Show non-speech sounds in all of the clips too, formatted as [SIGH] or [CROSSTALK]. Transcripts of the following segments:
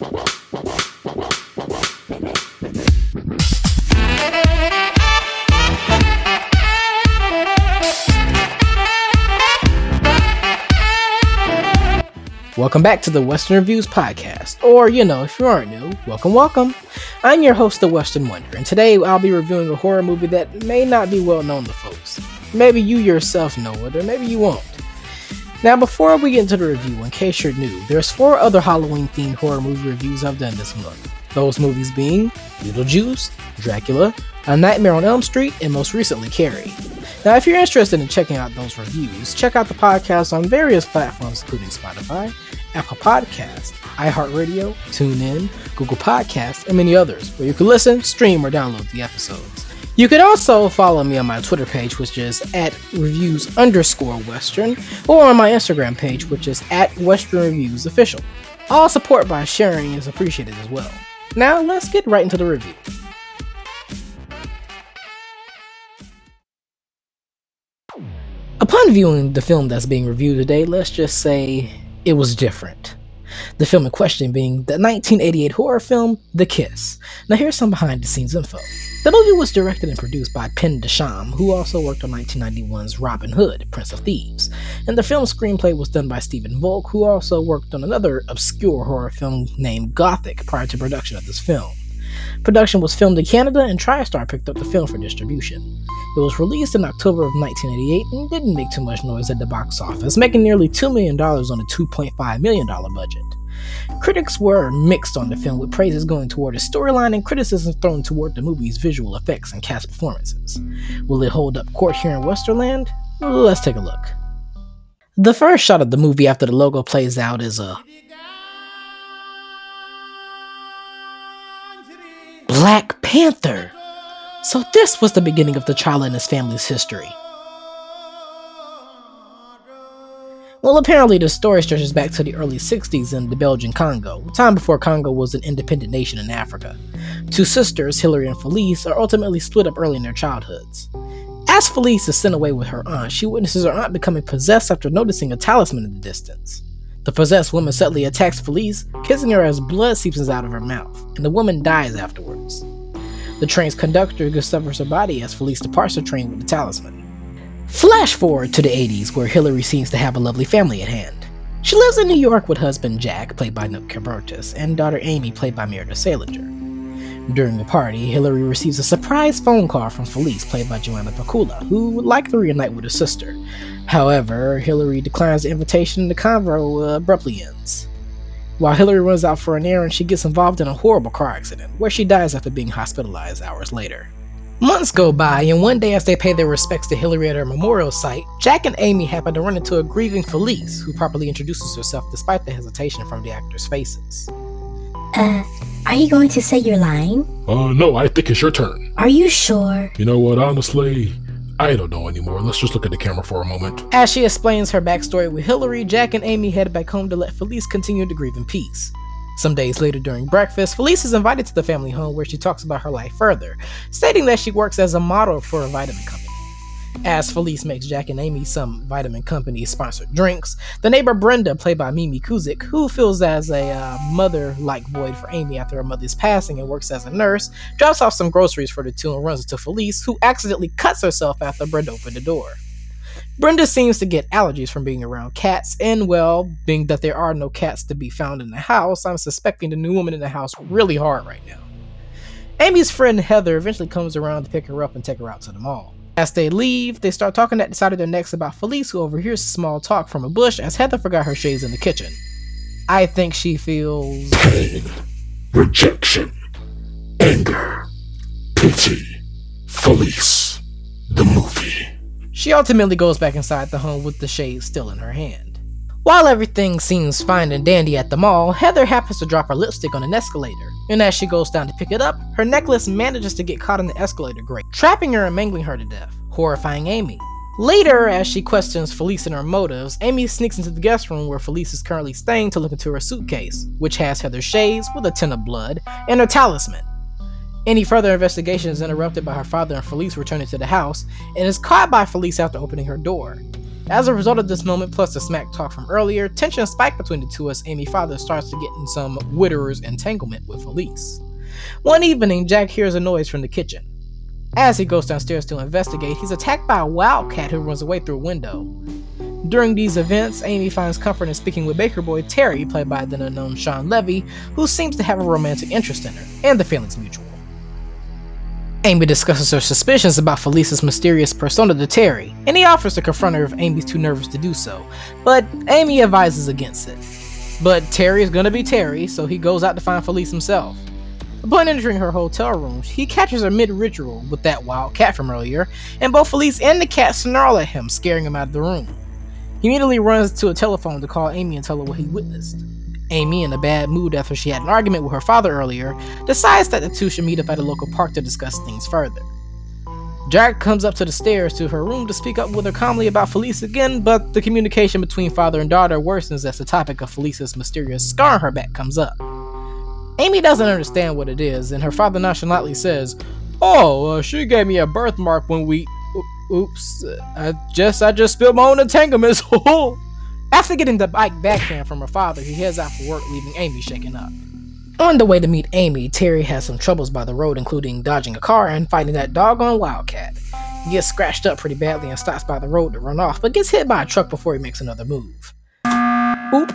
Welcome back to the Western Reviews Podcast, or, you know, if you aren't new, welcome, welcome. I'm your host, The Western Wonder, and today I'll be reviewing a horror movie that may not be well known to folks. Maybe you yourself know it, or maybe you won't. Now, before we get into the review, in case you're new, there's four other Halloween themed horror movie reviews I've done this month. Those movies being Beetlejuice, Dracula, A Nightmare on Elm Street, and most recently Carrie. Now, if you're interested in checking out those reviews, check out the podcast on various platforms, including Spotify, Apple Podcasts, iHeartRadio, TuneIn, Google Podcasts, and many others, where you can listen, stream, or download the episodes. You can also follow me on my Twitter page, which is at reviews underscore western, or on my Instagram page, which is at Western Reviews Official. All support by sharing is appreciated as well. Now, let's get right into the review. Upon viewing the film that's being reviewed today, let's just say it was different. The film in question being the 1988 horror film The Kiss. Now, here's some behind the scenes info. The movie was directed and produced by Pen Densham, who also worked on 1991's Robin Hood, Prince of Thieves. And the film's screenplay was done by Stephen Volk, who also worked on another obscure horror film named Gothic prior to production of this film. Production was filmed in Canada, and TriStar picked up the film for distribution. It was released in October of 1988 and didn't make too much noise at the box office, making nearly $2 million on a $2.5 million budget. Critics were mixed on the film, with praises going toward its storyline and criticism thrown toward the movie's visual effects and cast performances. Will it hold up court here in Westerland? Let's take a look. The first shot of the movie after the logo plays out is a Black Panther. So this was the beginning of T'Challa and his family's history. Well, apparently the story stretches back to the early 60s in the Belgian Congo, time before Congo was an independent nation in Africa. Two sisters, Hilary and Felice, are ultimately split up early in their childhoods. As Felice is sent away with her aunt, she witnesses her aunt becoming possessed after noticing a talisman in the distance. The possessed woman suddenly attacks Felice, kissing her as blood seeps out of her mouth, and the woman dies afterwards. The train's conductor discovers her body as Felice departs the train with the talisman. Flash forward to the 80s, where Hillary seems to have a lovely family at hand. She lives in New York with husband Jack, played by Nick Kilbertus, and daughter Amy, played by Meredith Salenger. During the party, Hillary receives a surprise phone call from Felice, played by Joanna Pacula, who would like to reunite with her sister. However, Hillary declines the invitation and the convo uh, abruptly ends. While Hillary runs out for an errand, she gets involved in a horrible car accident, where she dies after being hospitalized hours later. Months go by, and one day as they pay their respects to Hillary at her memorial site, Jack and Amy happen to run into a grieving Felice, who properly introduces herself despite the hesitation from the actors' faces. Uh, are you going to say your line? Uh, no, I think it's your turn. Are you sure? You know what, honestly, I don't know anymore. Let's just look at the camera for a moment. As she explains her backstory with Hillary, Jack and Amy head back home to let Felice continue to grieve in peace. Some days later during breakfast, Felice is invited to the family home where she talks about her life further, stating that she works as a model for a vitamin company. As Felice makes Jack and Amy some vitamin company sponsored drinks, the neighbor Brenda, played by Mimi Kuzyk, who feels as a uh, mother like void for Amy after her mother's passing and works as a nurse, drops off some groceries for the two and runs into Felice, who accidentally cuts herself after Brenda opened the door. Brenda seems to get allergies from being around cats, and well, being that there are no cats to be found in the house, I'm suspecting the new woman in the house really hard right now. Amy's friend Heather eventually comes around to pick her up and take her out to the mall. As they leave, they start talking at the side of their necks about Felice, who overhears small talk from a bush as Heather forgot her shades in the kitchen. I think she feels Pain, rejection, anger, pity, Felice, the movie. She ultimately goes back inside the home with the shade still in her hand. While everything seems fine and dandy at the mall, Heather happens to drop her lipstick on an escalator, and as she goes down to pick it up, her necklace manages to get caught in the escalator grate, trapping her and mangling her to death, horrifying Amy. Later, as she questions Felice and her motives, Amy sneaks into the guest room where Felice is currently staying to look into her suitcase, which has Heather's shades with a tin of blood and her talisman. Any further investigation is interrupted by her father and Felice returning to the house, and is caught by Felice after opening her door. As a result of this moment, plus the smack talk from earlier, tension spiked between the two as Amy father starts to get in some widowers entanglement with Felice. One evening, Jack hears a noise from the kitchen. As he goes downstairs to investigate, he's attacked by a wildcat who runs away through a window. During these events, Amy finds comfort in speaking with Baker Boy Terry, played by the unknown Shawn Levy, who seems to have a romantic interest in her, and the feeling's mutual. Amy discusses her suspicions about Felice's mysterious persona to Terry, and he offers to confront her if Amy's too nervous to do so, but Amy advises against it. But Terry is gonna be Terry, so he goes out to find Felice himself. Upon entering her hotel room, he catches her mid ritual with that wild cat from earlier, and both Felice and the cat snarl at him, scaring him out of the room. He immediately runs to a telephone to call Amy and tell her what he witnessed. Amy, in a bad mood after she had an argument with her father earlier, decides that the two should meet up at a local park to discuss things further. Jack comes up to the stairs to her room to speak up with her calmly about Felice again, but the communication between father and daughter worsens as the topic of Felice's mysterious scar on her back comes up. Amy doesn't understand what it is, and her father nonchalantly says, "Oh, uh, she gave me a birthmark when we. Oops, I just I just spilled my own entanglements." [LAUGHS] After getting the bike backhand from her father, he heads out for work, leaving Amy shaken up. On the way to meet Amy, Terry has some troubles by the road, including dodging a car and fighting that doggone wildcat. He gets scratched up pretty badly and stops by the road to run off, but gets hit by a truck before he makes another move. Oop,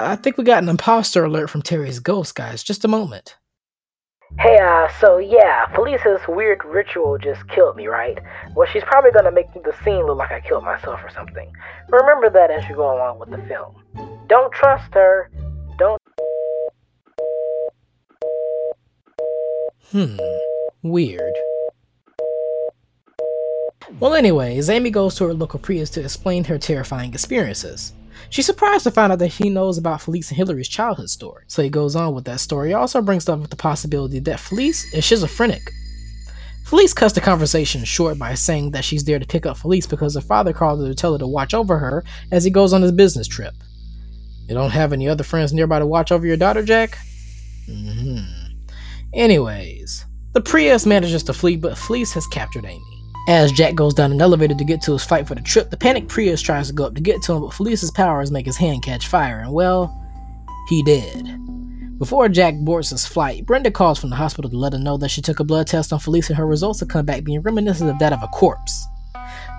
I think we got an imposter alert from Terry's ghost, guys. Just a moment. Hey, uh, so yeah, Felice's weird ritual just killed me, right? Well, she's probably gonna make the scene look like I killed myself or something. Remember that as you go along with the film. Don't trust her. Don't. Hmm. Weird. Well, anyways, Amy goes to her local priest to explain her terrifying experiences. She's surprised to find out that he knows about Felice and Hillary's childhood story. So he goes on with that story. He also brings up the possibility that Felice is schizophrenic. Felice cuts the conversation short by saying that she's there to pick up Felice because her father called her to tell her to watch over her as he goes on his business trip. You don't have any other friends nearby to watch over your daughter, Jack? Mm-hmm. Anyways, the Prius manages to flee, but Felice has captured Amy. As Jack goes down an elevator to get to his fight for the trip, the panicked Prius tries to go up to get to him, but Felice's powers make his hand catch fire, and well, he did. Before Jack boards his flight, Brenda calls from the hospital to let her know that she took a blood test on Felice and her results have come back being reminiscent of that of a corpse.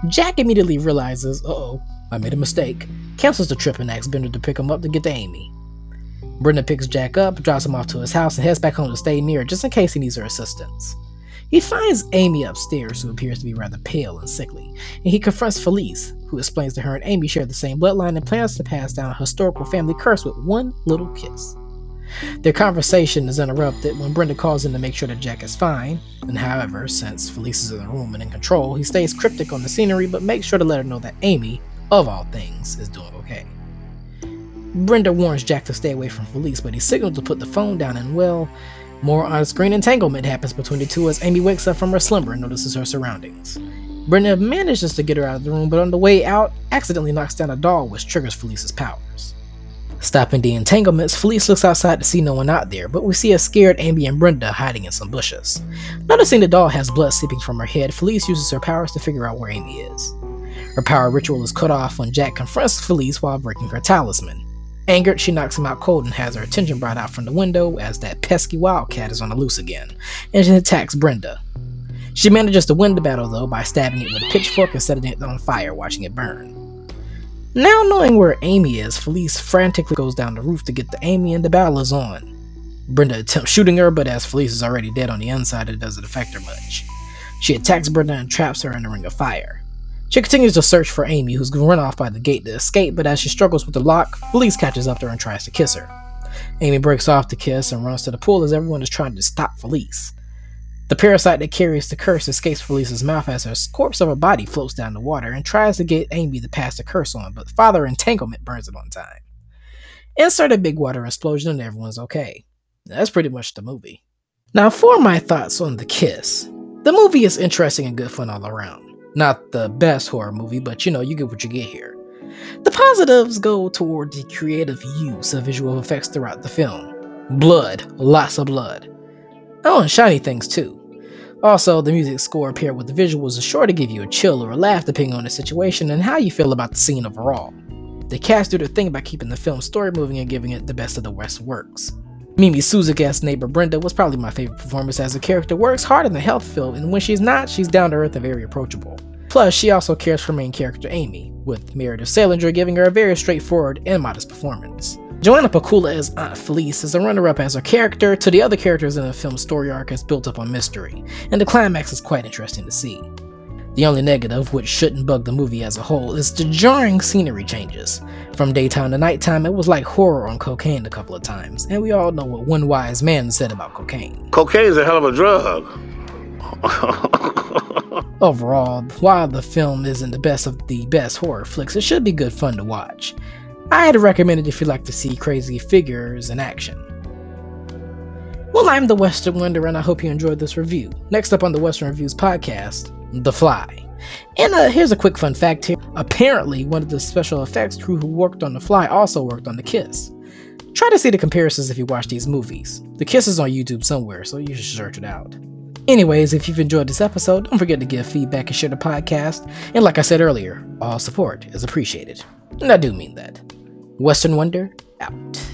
Jack immediately realizes, uh oh, I made a mistake, cancels the trip and asks Brenda to pick him up to get to Amy. Brenda picks Jack up, drives him off to his house, and heads back home to stay near just in case he needs her assistance. He finds Amy upstairs, who appears to be rather pale and sickly, and he confronts Felice, who explains to her and Amy share the same bloodline and plans to pass down a historical family curse with one little kiss. Their conversation is interrupted when Brenda calls in to make sure that Jack is fine, and however, since Felice is in the room and in control, he stays cryptic on the scenery but makes sure to let her know that Amy, of all things, is doing okay. Brenda warns Jack to stay away from Felice, but he signals to put the phone down and, well, more on-screen entanglement happens between the two as Amy wakes up from her slumber and notices her surroundings. Brenda manages to get her out of the room, but on the way out, accidentally knocks down a doll which triggers Felice's powers. Stopping the entanglements, Felice looks outside to see no one out there, but we see a scared Amy and Brenda hiding in some bushes. Noticing the doll has blood seeping from her head, Felice uses her powers to figure out where Amy is. Her power ritual is cut off when Jack confronts Felice while breaking her talisman. Angered, she knocks him out cold and has her attention brought out from the window as that pesky wildcat is on the loose again, and she attacks Brenda. She manages to win the battle though by stabbing it with a pitchfork and setting it on fire, watching it burn. Now knowing where Amy is, Felice frantically goes down the roof to get to Amy and the battle is on. Brenda attempts shooting her, but as Felice is already dead on the inside, it doesn't affect her much. She attacks Brenda and traps her in a ring of fire. She continues to search for Amy, who's run off by the gate to escape, but as she struggles with the lock, Felice catches up to her and tries to kiss her. Amy breaks off the kiss and runs to the pool as everyone is trying to stop Felice. The parasite that carries the curse escapes Felice's mouth as her corpse of a body floats down the water and tries to get Amy to pass the curse on, but father entanglement burns it on time. Insert a big water explosion and everyone's okay. That's pretty much the movie. Now, for my thoughts on The Kiss. The movie is interesting and good fun all around. Not the best horror movie, but you know, you get what you get here. The positives go toward the creative use of visual effects throughout the film. Blood, lots of blood. Oh, and shiny things too. Also, the music score paired with the visuals is sure to give you a chill or a laugh depending on the situation and how you feel about the scene overall. The cast do their thing by keeping the film's story moving and giving it the best of the West works. Mimi Suzuka's neighbor Brenda was probably my favorite performance as the character works hard in the health field, and when she's not, she's down to earth and very approachable. Plus, she also cares for main character Amy, with Meredith Salenger giving her a very straightforward and modest performance. Joanna Pacula as Aunt Felice is a runner-up as her character to the other characters in the film's story arc is built up on mystery, and the climax is quite interesting to see. The only negative, which shouldn't bug the movie as a whole, is the jarring scenery changes. From daytime to nighttime, it was like horror on cocaine a couple of times, and we all know what one wise man said about cocaine. Cocaine's a hell of a drug. [LAUGHS] Overall, while the film isn't the best of the best horror flicks, it should be good fun to watch. I'd recommend it if you like to see crazy figures in action. Well, I'm the Western Wonder, and I hope you enjoyed this review. Next up on the Western Reviews podcast, The Fly. And uh, here's a quick fun fact here. Apparently, one of the special effects crew who worked on The Fly also worked on The Kiss. Try to see the comparisons if you watch these movies. The Kiss is on YouTube somewhere, so you should search it out. Anyways, if you've enjoyed this episode, don't forget to give feedback and share the podcast. And like I said earlier, all support is appreciated. And I do mean that. Western Wonder, out.